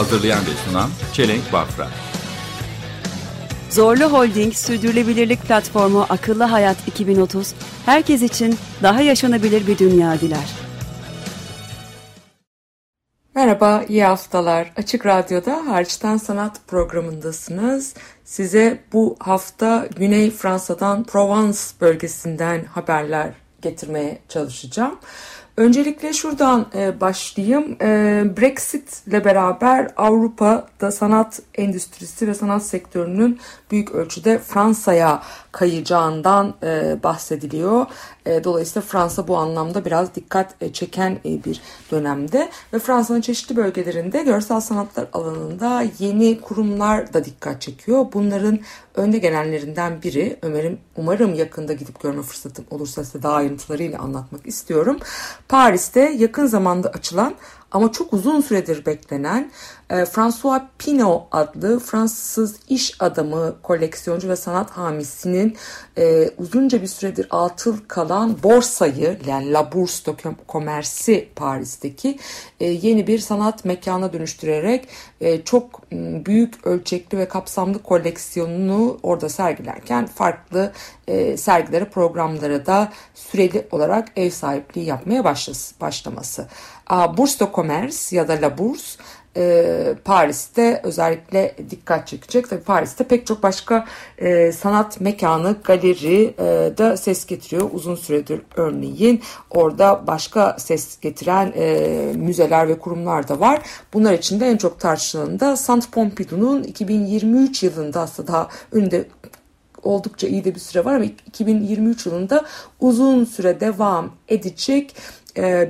Hazırlayan ve sunan Çelenk Bafra. Zorlu Holding Sürdürülebilirlik Platformu Akıllı Hayat 2030, herkes için daha yaşanabilir bir dünya diler. Merhaba, iyi haftalar. Açık Radyo'da Harçtan Sanat programındasınız. Size bu hafta Güney Fransa'dan Provence bölgesinden haberler getirmeye çalışacağım. Öncelikle şuradan e, başlayayım. E, Brexit ile beraber Avrupa'da sanat endüstrisi ve sanat sektörünün büyük ölçüde Fransa'ya kayacağından e, bahsediliyor. E, dolayısıyla Fransa bu anlamda biraz dikkat e, çeken e, bir dönemde ve Fransa'nın çeşitli bölgelerinde görsel sanatlar alanında yeni kurumlar da dikkat çekiyor. Bunların önde gelenlerinden biri Ömer'im umarım yakında gidip görme fırsatım olursa size daha ayrıntılarıyla anlatmak istiyorum. Paris'te yakın zamanda açılan ama çok uzun süredir beklenen e, François Pinault adlı Fransız iş adamı, koleksiyoncu ve sanat hamisinin e, uzunca bir süredir atıl kalan borsayı yani La Bourse de Commerce'i Paris'teki e, yeni bir sanat mekana dönüştürerek çok m, büyük ölçekli ve kapsamlı koleksiyonunu orada sergilerken farklı sergilere, programlara da süreli olarak ev sahipliği yapmaya başlas, başlaması. Bourse de Commerce ya da La Bourse e, Paris'te özellikle dikkat çekecek. Tabii Paris'te pek çok başka e, sanat mekanı, galeri e, da ses getiriyor. Uzun süredir örneğin orada başka ses getiren e, müzeler ve kurumlar da var. Bunlar içinde en çok tartışılan da Saint Pompidou'nun 2023 yılında aslında daha önünde oldukça iyi de bir süre var ama 2023 yılında uzun süre devam edecek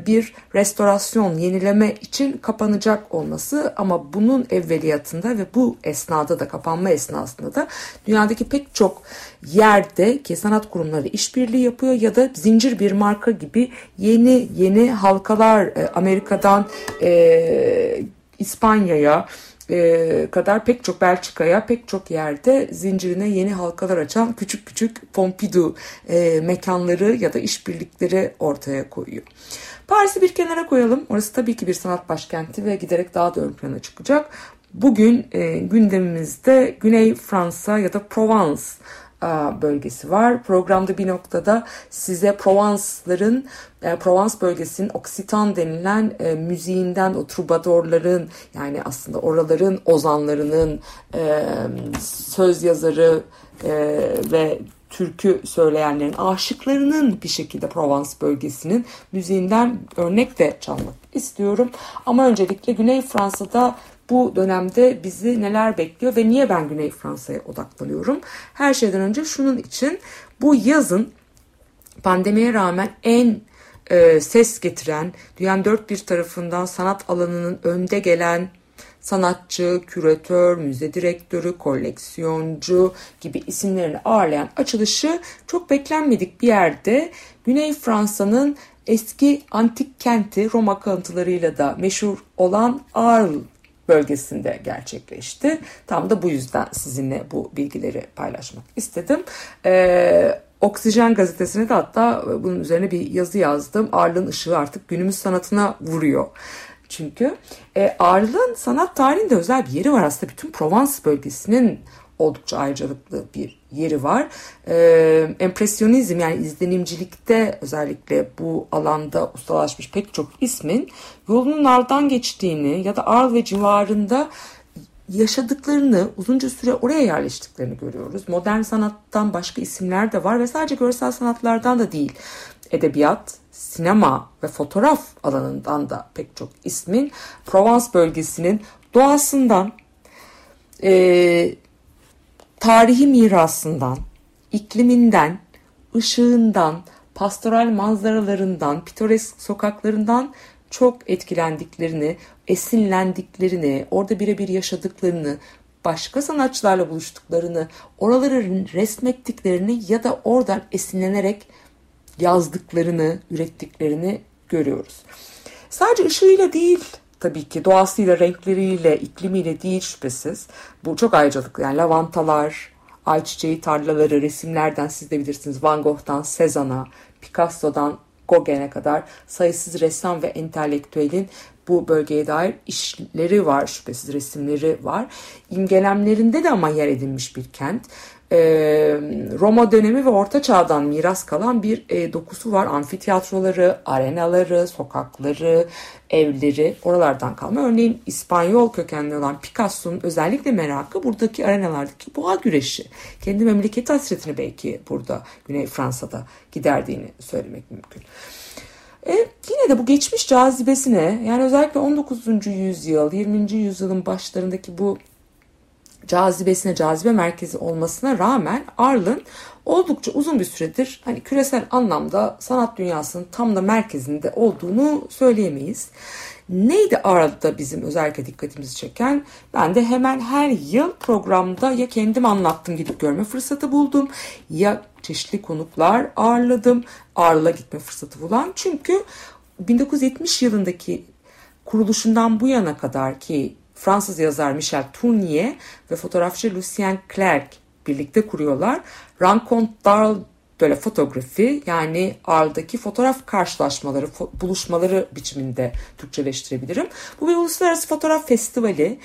bir restorasyon, yenileme için kapanacak olması ama bunun evveliyatında ve bu esnada da kapanma esnasında da dünyadaki pek çok yerde ki sanat kurumları işbirliği yapıyor ya da zincir bir marka gibi yeni yeni halkalar e, Amerika'dan e, İspanya'ya e, kadar pek çok Belçika'ya pek çok yerde zincirine yeni halkalar açan küçük küçük Pompidou e, mekanları ya da işbirlikleri ortaya koyuyor. Paris'i bir kenara koyalım. Orası tabii ki bir sanat başkenti ve giderek daha da ön plana çıkacak. Bugün e, gündemimizde Güney Fransa ya da Provence bölgesi var. Programda bir noktada size Provence'ların, e, Provence bölgesinin Oksitan denilen e, müziğinden o trubadorların yani aslında oraların ozanlarının e, söz yazarı ve türkü söyleyenlerin, aşıklarının bir şekilde Provence bölgesinin müziğinden örnek de çalmak istiyorum. Ama öncelikle Güney Fransa'da bu dönemde bizi neler bekliyor ve niye ben Güney Fransa'ya odaklanıyorum? Her şeyden önce şunun için bu yazın pandemiye rağmen en e, ses getiren, dünyanın dört bir tarafından sanat alanının önde gelen sanatçı, küratör, müze direktörü, koleksiyoncu gibi isimlerini ağırlayan açılışı çok beklenmedik bir yerde Güney Fransa'nın eski antik kenti Roma kalıntılarıyla da meşhur olan Arles bölgesinde gerçekleşti. Tam da bu yüzden sizinle bu bilgileri paylaşmak istedim. Ee, Oksijen gazetesine de hatta bunun üzerine bir yazı yazdım. Arl'ın ışığı artık günümüz sanatına vuruyor. Çünkü e, Arl'ın sanat tarihinde özel bir yeri var aslında. Bütün Provence bölgesinin oldukça ayrıcalıklı bir yeri var. Ee, empresyonizm yani izlenimcilikte özellikle bu alanda ustalaşmış pek çok ismin yolunun Arl'dan geçtiğini ya da Arl ve civarında yaşadıklarını, uzunca süre oraya yerleştiklerini görüyoruz. Modern sanattan başka isimler de var ve sadece görsel sanatlardan da değil. Edebiyat, sinema ve fotoğraf alanından da pek çok ismin Provence bölgesinin doğasından, e, tarihi mirasından, ikliminden, ışığından, pastoral manzaralarından, pitoresk sokaklarından çok etkilendiklerini, esinlendiklerini, orada birebir yaşadıklarını, başka sanatçılarla buluştuklarını, oraları resmettiklerini ya da oradan esinlenerek yazdıklarını, ürettiklerini görüyoruz. Sadece ışığıyla değil tabii ki doğasıyla, renkleriyle, iklimiyle değil şüphesiz. Bu çok ayrıcalıklı. Yani lavantalar, ayçiçeği tarlaları, resimlerden siz de bilirsiniz. Van Gogh'tan Cezanne'a, Picasso'dan Gauguin'e kadar sayısız ressam ve entelektüelin bu bölgeye dair işleri var, şüphesiz resimleri var. İmgelemlerinde de ama yer edinmiş bir kent. Ee, Roma dönemi ve Orta Çağ'dan miras kalan bir e, dokusu var. Amfiteyatroları, arenaları, sokakları, evleri oralardan kalma. Örneğin İspanyol kökenli olan Picasso'nun özellikle merakı buradaki arenalardaki boğa güreşi. Kendi memleketi hasretini belki burada Güney Fransa'da giderdiğini söylemek mümkün. E, yine de bu geçmiş cazibesine yani özellikle 19. yüzyıl, 20. yüzyılın başlarındaki bu cazibesine, cazibe merkezi olmasına rağmen Arlen oldukça uzun bir süredir hani küresel anlamda sanat dünyasının tam da merkezinde olduğunu söyleyemeyiz. Neydi Aral'da bizim özellikle dikkatimizi çeken? Ben de hemen her yıl programda ya kendim anlattım gidip görme fırsatı buldum ya çeşitli konuklar ağırladım. Ağırla gitme fırsatı bulan. Çünkü 1970 yılındaki kuruluşundan bu yana kadar ki Fransız yazar Michel Tournier ve fotoğrafçı Lucien Clerc birlikte kuruyorlar. Rencontre d'Arles böyle fotoğrafi yani Arl'daki fotoğraf karşılaşmaları, fo- buluşmaları biçiminde Türkçeleştirebilirim. Bu bir uluslararası fotoğraf festivali.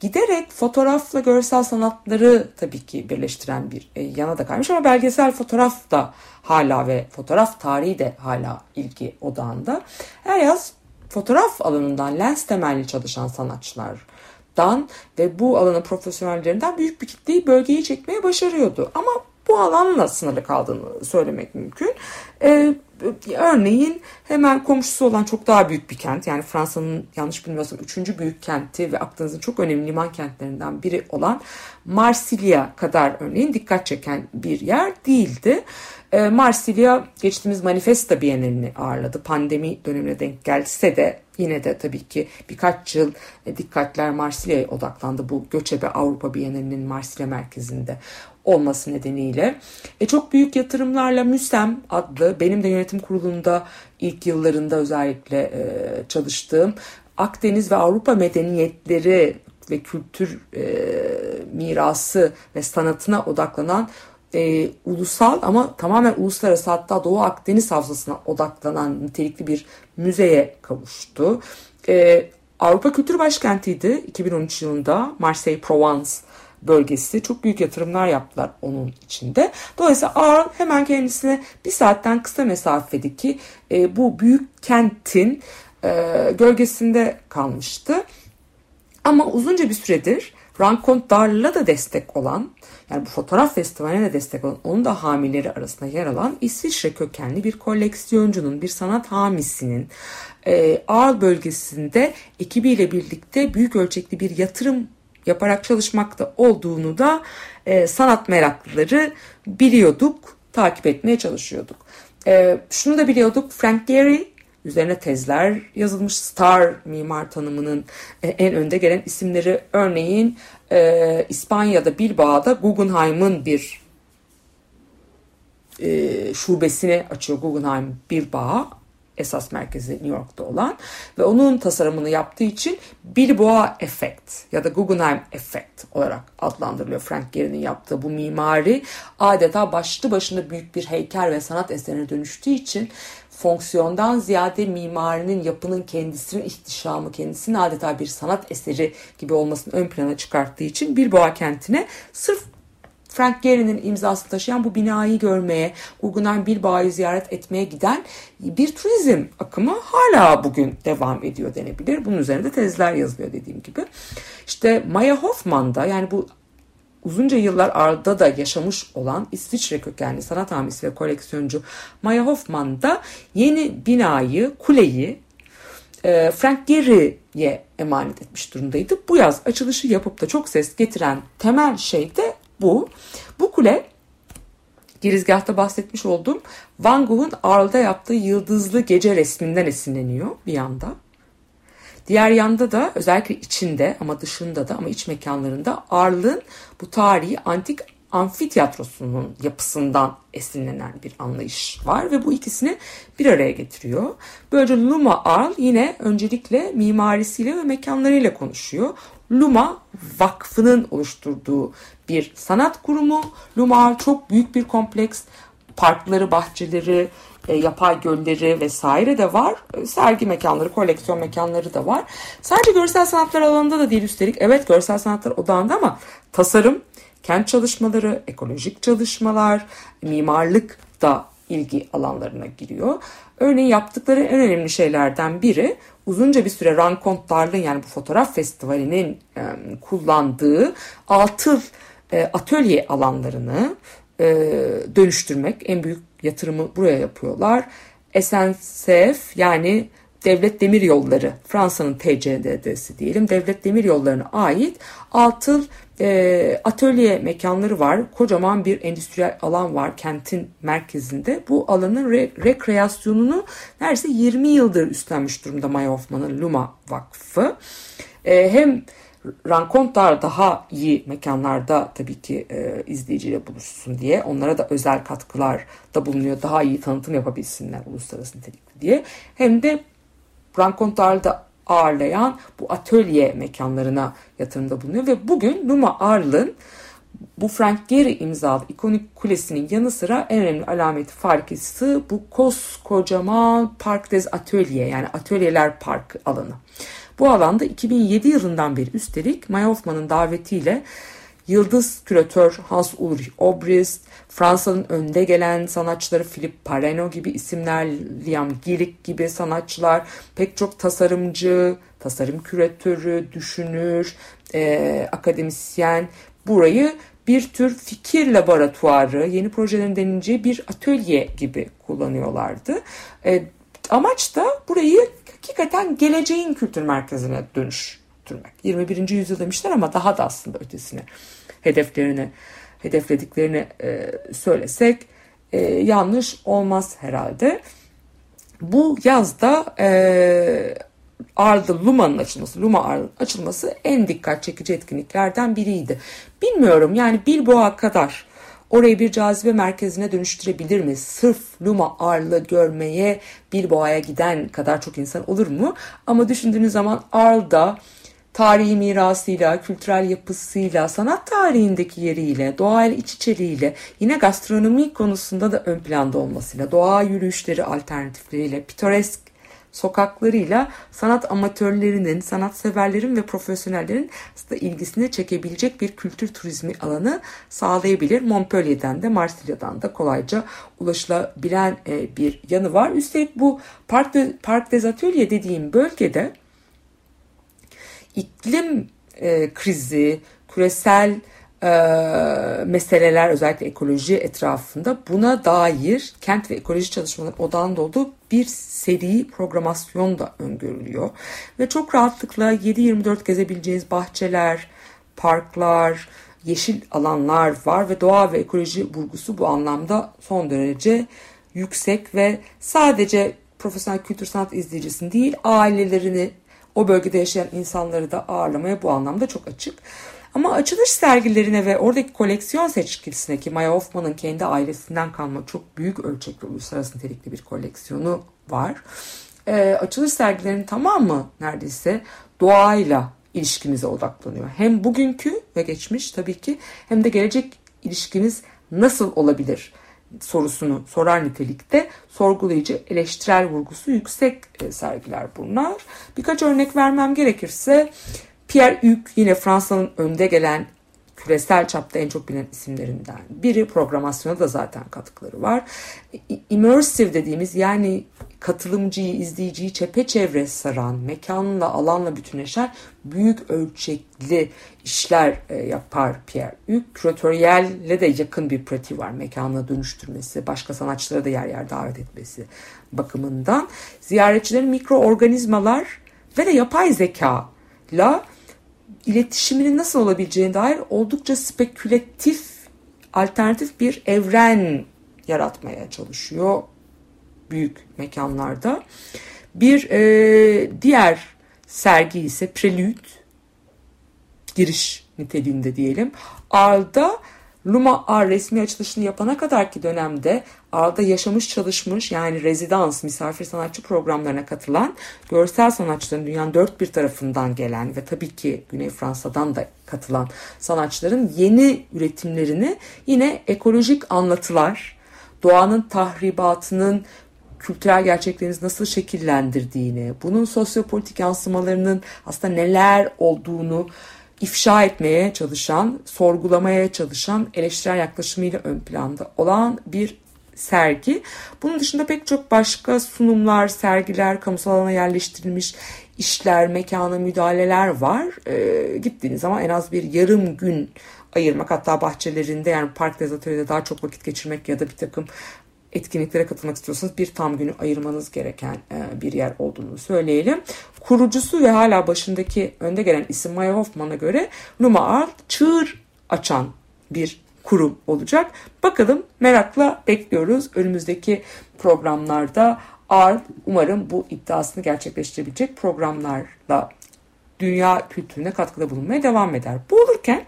Giderek fotoğrafla görsel sanatları tabii ki birleştiren bir e, yana da kaymış ama belgesel fotoğraf da hala ve fotoğraf tarihi de hala ilgi odağında. Her yaz fotoğraf alanından lens temelli çalışan sanatçılardan ve bu alanın profesyonellerinden büyük bir kitleyi bölgeye çekmeye başarıyordu. Ama bu alanla sınırlı kaldığını söylemek mümkün. Ee, örneğin hemen komşusu olan çok daha büyük bir kent yani Fransa'nın yanlış bilmiyorsam üçüncü büyük kenti ve Akdeniz'in çok önemli liman kentlerinden biri olan Marsilya kadar örneğin dikkat çeken bir yer değildi. Ee, Marsilya geçtiğimiz Manifesta Bienalini ağırladı. Pandemi dönemine denk gelse de yine de tabii ki birkaç yıl e, dikkatler Marsilya'ya odaklandı. Bu göçebe Avrupa Bienalinin Marsilya merkezinde olması nedeniyle. E, çok büyük yatırımlarla MÜSEM adlı benim de yönetim kurulunda ilk yıllarında özellikle e, çalıştığım Akdeniz ve Avrupa medeniyetleri ve kültür e, mirası ve sanatına odaklanan e, ulusal ama tamamen uluslararası hatta Doğu Akdeniz havzasına odaklanan nitelikli bir müzeye kavuştu. E, Avrupa Kültür Başkenti'ydi 2013 yılında Marseille Provence bölgesi çok büyük yatırımlar yaptılar onun içinde. Dolayısıyla Arles hemen kendisine bir saatten kısa mesafedeki e, bu büyük kentin e, gölgesinde kalmıştı. Ama uzunca bir süredir Rankont Darlı'la da destek olan yani bu fotoğraf festivaline de destek olan onun da hamileri arasında yer alan İsviçre kökenli bir koleksiyoncunun bir sanat hamisinin e, Arles bölgesinde ekibiyle birlikte büyük ölçekli bir yatırım yaparak çalışmakta olduğunu da e, sanat meraklıları biliyorduk, takip etmeye çalışıyorduk. E, şunu da biliyorduk, Frank Gehry üzerine tezler yazılmış. Star mimar tanımının e, en önde gelen isimleri. Örneğin e, İspanya'da Bilbao'da Guggenheim'ın bir e, şubesini açıyor. Guggenheim Bilbao esas merkezi New York'ta olan. Ve onun tasarımını yaptığı için Bilboğa efekt ya da Guggenheim efekt olarak adlandırılıyor. Frank Gehry'nin yaptığı bu mimari adeta başlı başına büyük bir heykel ve sanat eserine dönüştüğü için fonksiyondan ziyade mimarinin yapının kendisinin ihtişamı, kendisinin adeta bir sanat eseri gibi olmasını ön plana çıkarttığı için Bilboğa kentine sırf Frank Gehry'nin imzasını taşıyan bu binayı görmeye, Guggenheim Bilbao'yu ziyaret etmeye giden bir turizm akımı hala bugün devam ediyor denebilir. Bunun üzerinde tezler yazılıyor dediğim gibi. İşte Maya Hoffman da yani bu uzunca yıllar Arda da yaşamış olan İsviçre kökenli sanat hamisi ve koleksiyoncu Maya Hoffman da yeni binayı, kuleyi e, Frank Gehry'ye emanet etmiş durumdaydı. Bu yaz açılışı yapıp da çok ses getiren temel şey de bu. Bu kule girizgahta bahsetmiş olduğum Van Gogh'un Arles'da yaptığı yıldızlı gece resminden esinleniyor bir yanda. Diğer yanda da özellikle içinde ama dışında da ama iç mekanlarında Arl'ın bu tarihi antik amfiteyatrosunun yapısından esinlenen bir anlayış var ve bu ikisini bir araya getiriyor. Böylece Luma Arl yine öncelikle mimarisiyle ve mekanlarıyla konuşuyor. Luma Vakfı'nın oluşturduğu bir sanat kurumu. Luma Arl çok büyük bir kompleks. Parkları, bahçeleri, e, yapay gölleri vesaire de var. E, sergi mekanları, koleksiyon mekanları da var. Sadece görsel sanatlar alanında da değil üstelik. Evet görsel sanatlar odağında ama tasarım, kent çalışmaları, ekolojik çalışmalar, mimarlık da ilgi alanlarına giriyor. Örneğin yaptıkları en önemli şeylerden biri uzunca bir süre Rankontlar'ın yani bu fotoğraf festivalinin e, kullandığı altı e, atölye alanlarını e, dönüştürmek. En büyük yatırımı buraya yapıyorlar. SNCF yani Devlet Demir Yolları, Fransa'nın TCDD'si diyelim, Devlet Demir Yolları'na ait altı e, atölye mekanları var. Kocaman bir endüstriyel alan var kentin merkezinde. Bu alanın re, rekreasyonunu neredeyse 20 yıldır üstlenmiş durumda Maya Hoffman'ın Luma Vakfı. E, hem Rankontlar daha iyi mekanlarda tabii ki e, izleyiciyle buluşsun diye onlara da özel katkılar da bulunuyor. Daha iyi tanıtım yapabilsinler uluslararası nitelikli diye. Hem de Rankontlar'da ağırlayan bu atölye mekanlarına yatırımda bulunuyor ve bugün Numa Arl'ın bu Frank Gehry imzalı ikonik kulesinin yanı sıra en önemli alameti farkısı bu koskocaman Park des Atölye yani atölyeler park alanı. Bu alanda 2007 yılından beri üstelik Maya Hoffman'ın davetiyle Yıldız küratör Hans Ulrich Obrist, Fransa'nın önde gelen sanatçıları Philippe Pareno gibi isimler, Liam Gillick gibi sanatçılar, pek çok tasarımcı, tasarım küratörü, düşünür, e, akademisyen burayı bir tür fikir laboratuvarı, yeni projelerin deneyeceği bir atölye gibi kullanıyorlardı. E, amaç da burayı hakikaten geleceğin kültür merkezine dönüştürmek. 21. yüzyıl demişler ama daha da aslında ötesine hedeflerini hedeflediklerini e, söylesek e, yanlış olmaz herhalde. Bu yazda e, Arda Luma'nın açılması, Luma Arda'nın açılması en dikkat çekici etkinliklerden biriydi. Bilmiyorum yani Bilboğa kadar orayı bir cazibe merkezine dönüştürebilir mi? Sırf Luma Arl'ı görmeye Bilboğa'ya giden kadar çok insan olur mu? Ama düşündüğünüz zaman Arl'da tarihi mirasıyla, kültürel yapısıyla, sanat tarihindeki yeriyle, doğayla iç içeliğiyle, yine gastronomi konusunda da ön planda olmasıyla, doğa yürüyüşleri alternatifleriyle, pitoresk sokaklarıyla sanat amatörlerinin, sanatseverlerin ve profesyonellerin da ilgisini çekebilecek bir kültür turizmi alanı sağlayabilir. Montpellier'den de Marsilya'dan da kolayca ulaşılabilen e, bir yanı var. Üstelik bu Park, de, Park des Ateliers dediğim bölgede iklim e, krizi, küresel e, meseleler özellikle ekoloji etrafında buna dair kent ve ekoloji çalışmaları odağında olduğu bir seri programasyon da öngörülüyor. Ve çok rahatlıkla 7-24 gezebileceğiniz bahçeler, parklar, yeşil alanlar var ve doğa ve ekoloji vurgusu bu anlamda son derece yüksek ve sadece profesyonel kültür sanat izleyicisini değil ailelerini o bölgede yaşayan insanları da ağırlamaya bu anlamda çok açık. Ama açılış sergilerine ve oradaki koleksiyon seçkisine ki Maya Hoffman'ın kendi ailesinden kalma çok büyük ölçekli uluslararası nitelikli bir koleksiyonu var. E, açılış sergilerinin tamamı neredeyse doğayla ilişkimize odaklanıyor. Hem bugünkü ve geçmiş tabii ki hem de gelecek ilişkimiz nasıl olabilir sorusunu sorar nitelikte sorgulayıcı, eleştirel vurgusu yüksek e, sergiler bunlar. Birkaç örnek vermem gerekirse Pierre Hugues yine Fransa'nın önde gelen küresel çapta en çok bilinen isimlerinden biri. Programasyona da zaten katkıları var. Immersive dediğimiz yani katılımcıyı, izleyiciyi çepeçevre saran, mekanla, alanla bütünleşen büyük ölçekli işler e, yapar Pierre Hugues. Küratöryelle de yakın bir pratiği var. Mekanla dönüştürmesi, başka sanatçılara da yer yer davet etmesi bakımından. Ziyaretçilerin mikroorganizmalar ve de yapay zeka ile iletişiminin nasıl olabileceğine dair oldukça spekülatif, alternatif bir evren yaratmaya çalışıyor büyük mekanlarda. Bir e, diğer sergi ise Prelude giriş niteliğinde diyelim. Arda Luma Ar resmi açılışını yapana kadarki dönemde Arda yaşamış çalışmış yani rezidans misafir sanatçı programlarına katılan görsel sanatçıların dünyanın dört bir tarafından gelen ve tabii ki Güney Fransa'dan da katılan sanatçıların yeni üretimlerini yine ekolojik anlatılar, doğanın tahribatının kültürel gerçeklerimizi nasıl şekillendirdiğini, bunun sosyopolitik yansımalarının aslında neler olduğunu ifşa etmeye çalışan, sorgulamaya çalışan eleştirel yaklaşımıyla ön planda olan bir sergi. Bunun dışında pek çok başka sunumlar, sergiler, kamusal alana yerleştirilmiş işler, mekana müdahaleler var. Ee, gittiğiniz zaman en az bir yarım gün ayırmak hatta bahçelerinde yani park dezatöryede daha çok vakit geçirmek ya da bir takım etkinliklere katılmak istiyorsanız bir tam günü ayırmanız gereken e, bir yer olduğunu söyleyelim. Kurucusu ve hala başındaki önde gelen isim Maya Hoffman'a göre Numa Art çığır açan bir kurum olacak. Bakalım merakla bekliyoruz önümüzdeki programlarda Art umarım bu iddiasını gerçekleştirebilecek programlarla dünya kültürüne katkıda bulunmaya devam eder. Bu olurken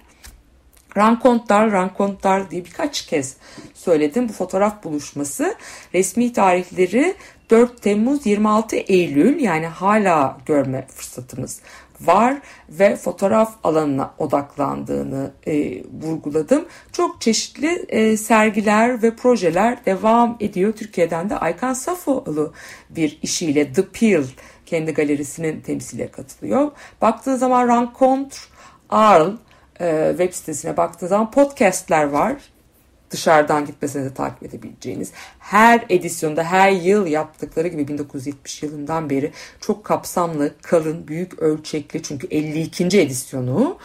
Rankontlar, Rankontlar diye birkaç kez söyledim. Bu fotoğraf buluşması resmi tarihleri 4 Temmuz 26 Eylül yani hala görme fırsatımız var ve fotoğraf alanına odaklandığını e, vurguladım. Çok çeşitli e, sergiler ve projeler devam ediyor. Türkiye'den de Aykan Safoğlu bir işiyle The Peel kendi galerisinin temsile katılıyor. Baktığı zaman Rencontre Arles e, web sitesine baktığı zaman podcastler var. Dışarıdan gitmesine de takip edebileceğiniz. Her edisyonda her yıl yaptıkları gibi 1970 yılından beri çok kapsamlı, kalın, büyük ölçekli çünkü 52. edisyonu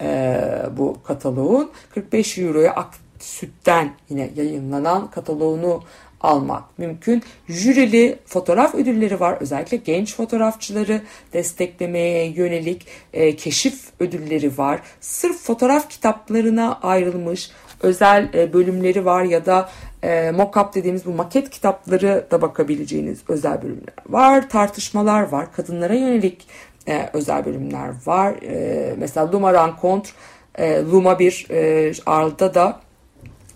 e, bu kataloğun 45 euroya ak sütten yine yayınlanan kataloğunu almak mümkün. Jürili fotoğraf ödülleri var. Özellikle genç fotoğrafçıları desteklemeye yönelik e, keşif ödülleri var. Sırf fotoğraf kitaplarına ayrılmış özel e, bölümleri var ya da e, mock-up dediğimiz bu maket kitapları da bakabileceğiniz özel bölümler var. Tartışmalar var. Kadınlara yönelik e, özel bölümler var. E, mesela Luma Rencontre, e, Luma bir e, Arl'da da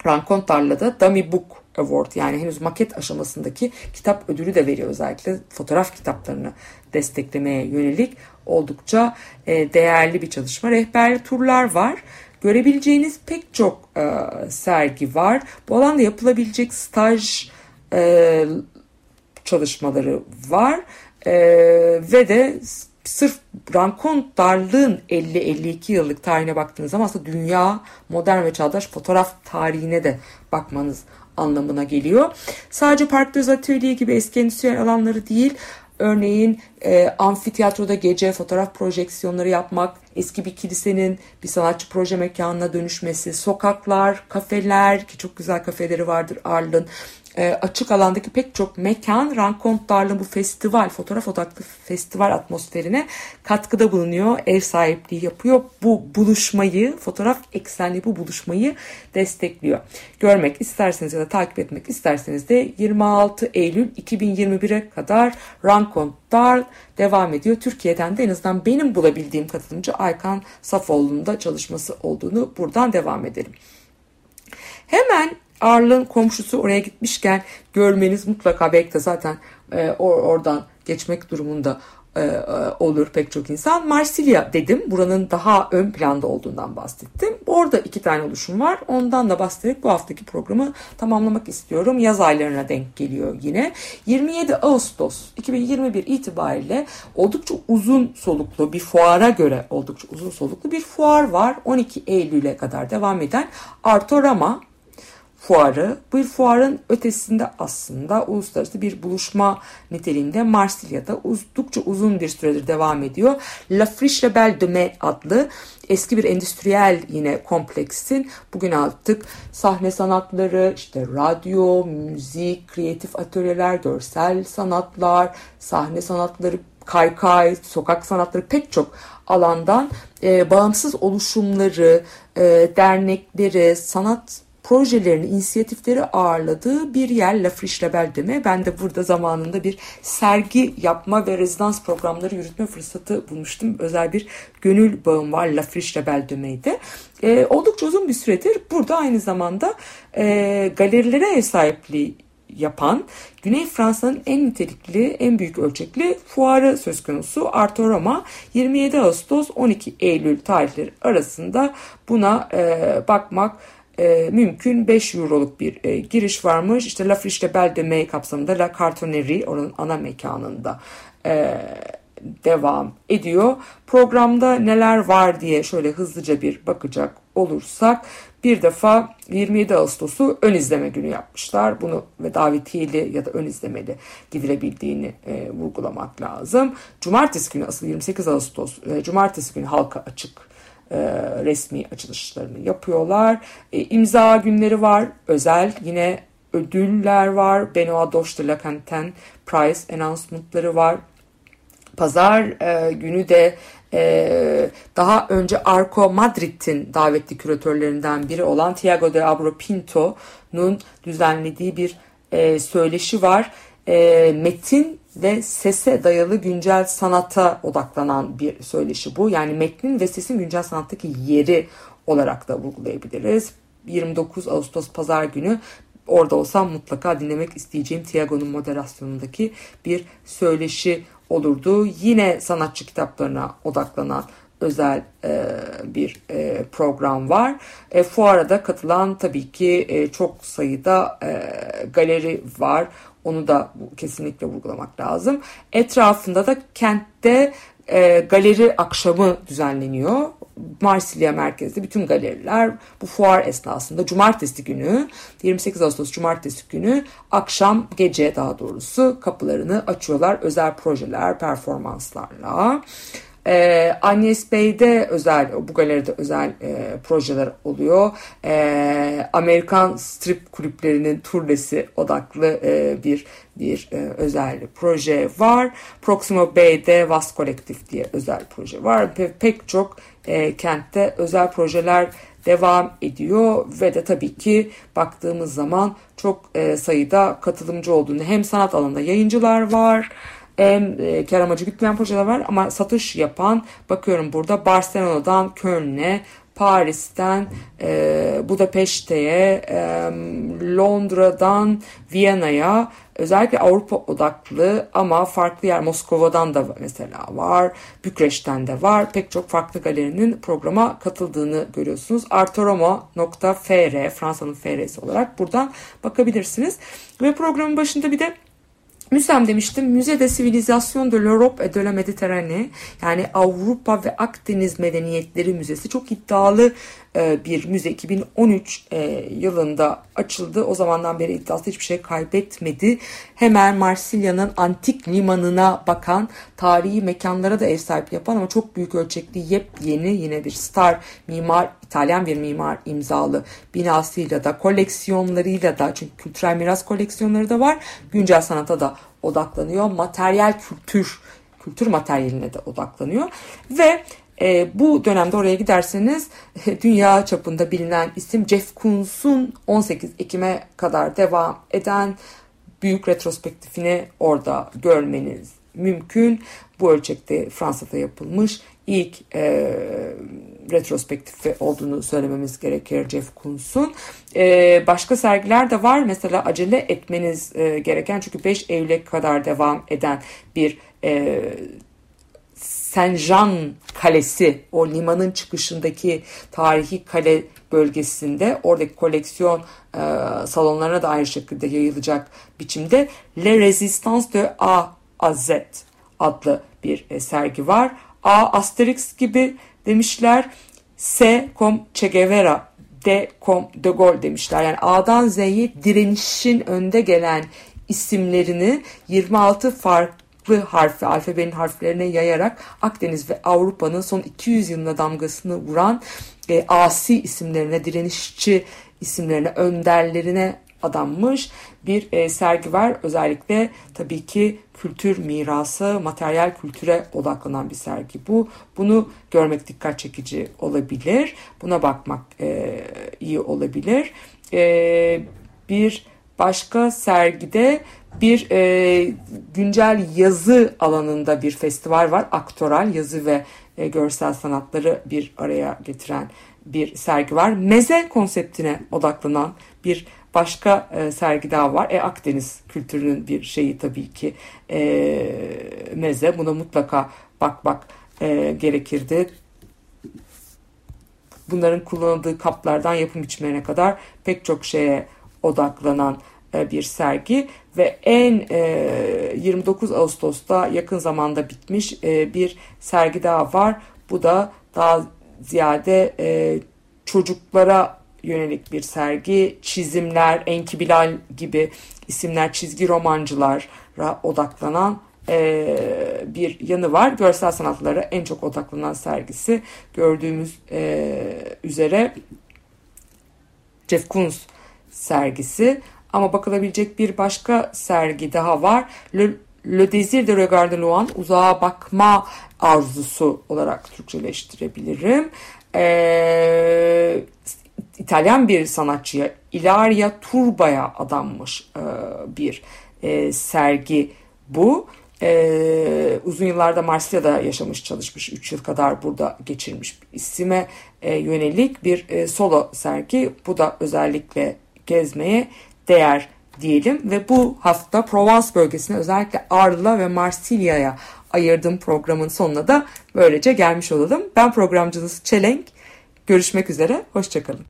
Rencontre'la da Dummy Book Award yani henüz maket aşamasındaki kitap ödülü de veriyor özellikle fotoğraf kitaplarını desteklemeye yönelik oldukça değerli bir çalışma. Rehberli turlar var. Görebileceğiniz pek çok e, sergi var. Bu alanda yapılabilecek staj e, çalışmaları var. E, ve de sırf Rankon darlığın 50-52 yıllık tarihine baktığınız zaman aslında dünya modern ve çağdaş fotoğraf tarihine de bakmanız anlamına geliyor. Sadece park düz atölye gibi eski endüstriyel alanları değil, örneğin e, amfiteyatroda gece fotoğraf projeksiyonları yapmak, eski bir kilisenin bir sanatçı proje mekanına dönüşmesi, sokaklar, kafeler ki çok güzel kafeleri vardır Arl'ın, e, açık alandaki pek çok mekan Rankontlar'ın bu festival, fotoğraf odaklı festival atmosferine katkıda bulunuyor. Ev sahipliği yapıyor. Bu buluşmayı, fotoğraf eksenli bu buluşmayı destekliyor. Görmek isterseniz ya da takip etmek isterseniz de 26 Eylül 2021'e kadar Rankontlar devam ediyor. Türkiye'den de en azından benim bulabildiğim katılımcı Aykan Safoğlu'nun da çalışması olduğunu buradan devam edelim. Hemen Arl'ın komşusu oraya gitmişken görmeniz mutlaka belki de zaten e, or- oradan geçmek durumunda e, e, olur pek çok insan. Marsilya dedim. Buranın daha ön planda olduğundan bahsettim. Orada iki tane oluşum var. Ondan da bahsederek bu haftaki programı tamamlamak istiyorum. Yaz aylarına denk geliyor yine. 27 Ağustos 2021 itibariyle oldukça uzun soluklu bir fuara göre oldukça uzun soluklu bir fuar var. 12 Eylül'e kadar devam eden Artorama fuarı. Bu fuarın ötesinde aslında uluslararası bir buluşma niteliğinde Marsilya'da oldukça uzun bir süredir devam ediyor. La Friche Rebelle de Mai adlı eski bir endüstriyel yine kompleksin bugün artık sahne sanatları, işte radyo, müzik, kreatif atölyeler, görsel sanatlar, sahne sanatları, kaykay, sokak sanatları pek çok alandan e, bağımsız oluşumları, e, dernekleri, sanat projelerini, inisiyatifleri ağırladığı bir yer La Friche Label deme. Ben de burada zamanında bir sergi yapma ve rezidans programları yürütme fırsatı bulmuştum. Özel bir gönül bağım var La Friche Label deme'ydi. E, oldukça uzun bir süredir burada aynı zamanda e, galerilere ev sahipliği yapan Güney Fransa'nın en nitelikli, en büyük ölçekli fuarı söz konusu Arto Roma 27 Ağustos 12 Eylül tarihleri arasında buna e, bakmak e, mümkün 5 euroluk bir e, giriş varmış. İşte La Friche Belle de Mai kapsamında La Cartonnerie oranın ana mekanında e, devam ediyor. Programda neler var diye şöyle hızlıca bir bakacak olursak bir defa 27 Ağustos'u ön izleme günü yapmışlar. Bunu ve davetiyeli ya da ön izlemeli gidilebildiğini e, vurgulamak lazım. Cumartesi günü asıl 28 Ağustos e, Cumartesi günü halka açık resmi açılışlarını yapıyorlar. E, imza günleri var. Özel yine ödüller var. Benoit Doge de la Canten Prize announcement'ları var. Pazar e, günü de e, daha önce Arco Madrid'in davetli küratörlerinden biri olan Tiago de Abro Pinto'nun düzenlediği bir e, söyleşi var. E, metin ve sese dayalı güncel sanata odaklanan bir söyleşi bu. Yani metnin ve sesin güncel sanattaki yeri olarak da vurgulayabiliriz. 29 Ağustos Pazar günü orada olsam mutlaka dinlemek isteyeceğim Tiago'nun moderasyonundaki bir söyleşi olurdu. Yine sanatçı kitaplarına odaklanan özel e, bir e, program var. E, fuara da katılan tabii ki e, çok sayıda e, galeri var. Onu da kesinlikle vurgulamak lazım. Etrafında da kentte e, galeri akşamı düzenleniyor. Marsilya merkezde bütün galeriler bu fuar esnasında cumartesi günü 28 Ağustos cumartesi günü akşam gece daha doğrusu kapılarını açıyorlar özel projeler performanslarla. Ee, Agnes Bey'de özel, bu galeride özel e, projeler oluyor. Ee, Amerikan strip kulüplerinin turnesi odaklı e, bir bir e, özel proje var. Proximo Bay'de Vas Kolektif diye özel proje var. Pe pek çok e, kentte özel projeler devam ediyor ve de tabii ki baktığımız zaman çok e, sayıda katılımcı olduğunu hem sanat alanında yayıncılar var hem e, kar amacı gütmeyen projeler var ama satış yapan bakıyorum burada Barcelona'dan Köln'e Paris'ten e, Budapeşte'ye, e, Londra'dan Viyana'ya özellikle Avrupa odaklı ama farklı yer Moskova'dan da mesela var, Bükreş'ten de var. Pek çok farklı galerinin programa katıldığını görüyorsunuz. artoroma.fr Fransa'nın FR'si olarak buradan bakabilirsiniz. Ve programın başında bir de Müsem demiştim. Müze de Civilisation de l'Europe et de la Méditerranée yani Avrupa ve Akdeniz Medeniyetleri Müzesi çok iddialı e, bir müze 2013 e, yılında açıldı. O zamandan beri iddiası hiçbir şey kaybetmedi. Hemen Marsilya'nın antik limanına bakan tarihi mekanlara da ev sahipliği yapan ama çok büyük ölçekli yepyeni yine bir star mimar İtalyan bir mimar imzalı binasıyla da koleksiyonlarıyla da çünkü kültürel miras koleksiyonları da var. Güncel sanata da odaklanıyor. Materyal kültür kültür materyaline de odaklanıyor ve e, bu dönemde oraya giderseniz dünya çapında bilinen isim Jeff Koons'un 18 Ekim'e kadar devam eden büyük retrospektifini orada görmeniz mümkün. Bu ölçekte Fransa'da yapılmış ilk e, retrospektifi olduğunu söylememiz gerekir Jeff Koons'un. E, başka sergiler de var. Mesela acele etmeniz e, gereken çünkü 5 Eylül'e kadar devam eden bir e, Saint-Jean Kalesi, o limanın çıkışındaki tarihi kale bölgesinde oradaki koleksiyon e, salonlarına da aynı şekilde yayılacak biçimde Le Resistance de A Z adlı bir e, sergi var. A Asterix gibi demişler. S com Che Guevara D com De Gaulle demişler. Yani A'dan Z'ye direnişin önde gelen isimlerini 26 farklı harfi, alfabenin harflerine yayarak Akdeniz ve Avrupa'nın son 200 yılına damgasını vuran e, asi isimlerine, direnişçi isimlerine, önderlerine adanmış bir e, sergi var. Özellikle tabii ki kültür mirası, materyal kültüre odaklanan bir sergi bu. Bunu görmek dikkat çekici olabilir. Buna bakmak e, iyi olabilir. E, bir başka sergide bir e, güncel yazı alanında bir festival var. Aktoral yazı ve e, görsel sanatları bir araya getiren bir sergi var. Meze konseptine odaklanan bir başka e, sergi daha var. E, Akdeniz kültürünün bir şeyi tabii ki e, meze. Buna mutlaka bak bak e, gerekirdi. Bunların kullanıldığı kaplardan yapım biçimlerine kadar pek çok şeye odaklanan e, bir sergi ve en e, 29 Ağustos'ta yakın zamanda bitmiş e, bir sergi daha var. Bu da daha ziyade e, çocuklara yönelik bir sergi. Çizimler, Enki Bilal gibi isimler çizgi romancılara odaklanan e, bir yanı var. Görsel sanatlara en çok odaklanan sergisi gördüğümüz e, üzere Jeff Koons sergisi. Ama bakılabilecek bir başka sergi daha var. Le, Le Désir de Regarder Loin, uzağa bakma arzusu olarak Türkçeleştirebilirim. Ee, İtalyan bir sanatçıya, Ilaria Turba'ya adanmış e, bir e, sergi bu. Ee, uzun yıllarda Marsilya'da yaşamış çalışmış 3 yıl kadar burada geçirmiş isime e, yönelik bir e, solo sergi bu da özellikle gezmeye değer diyelim ve bu hafta Provence bölgesine özellikle Arla ve Marsilya'ya ayırdığım programın sonuna da böylece gelmiş olalım. Ben programcınız Çelenk. Görüşmek üzere, hoşçakalın.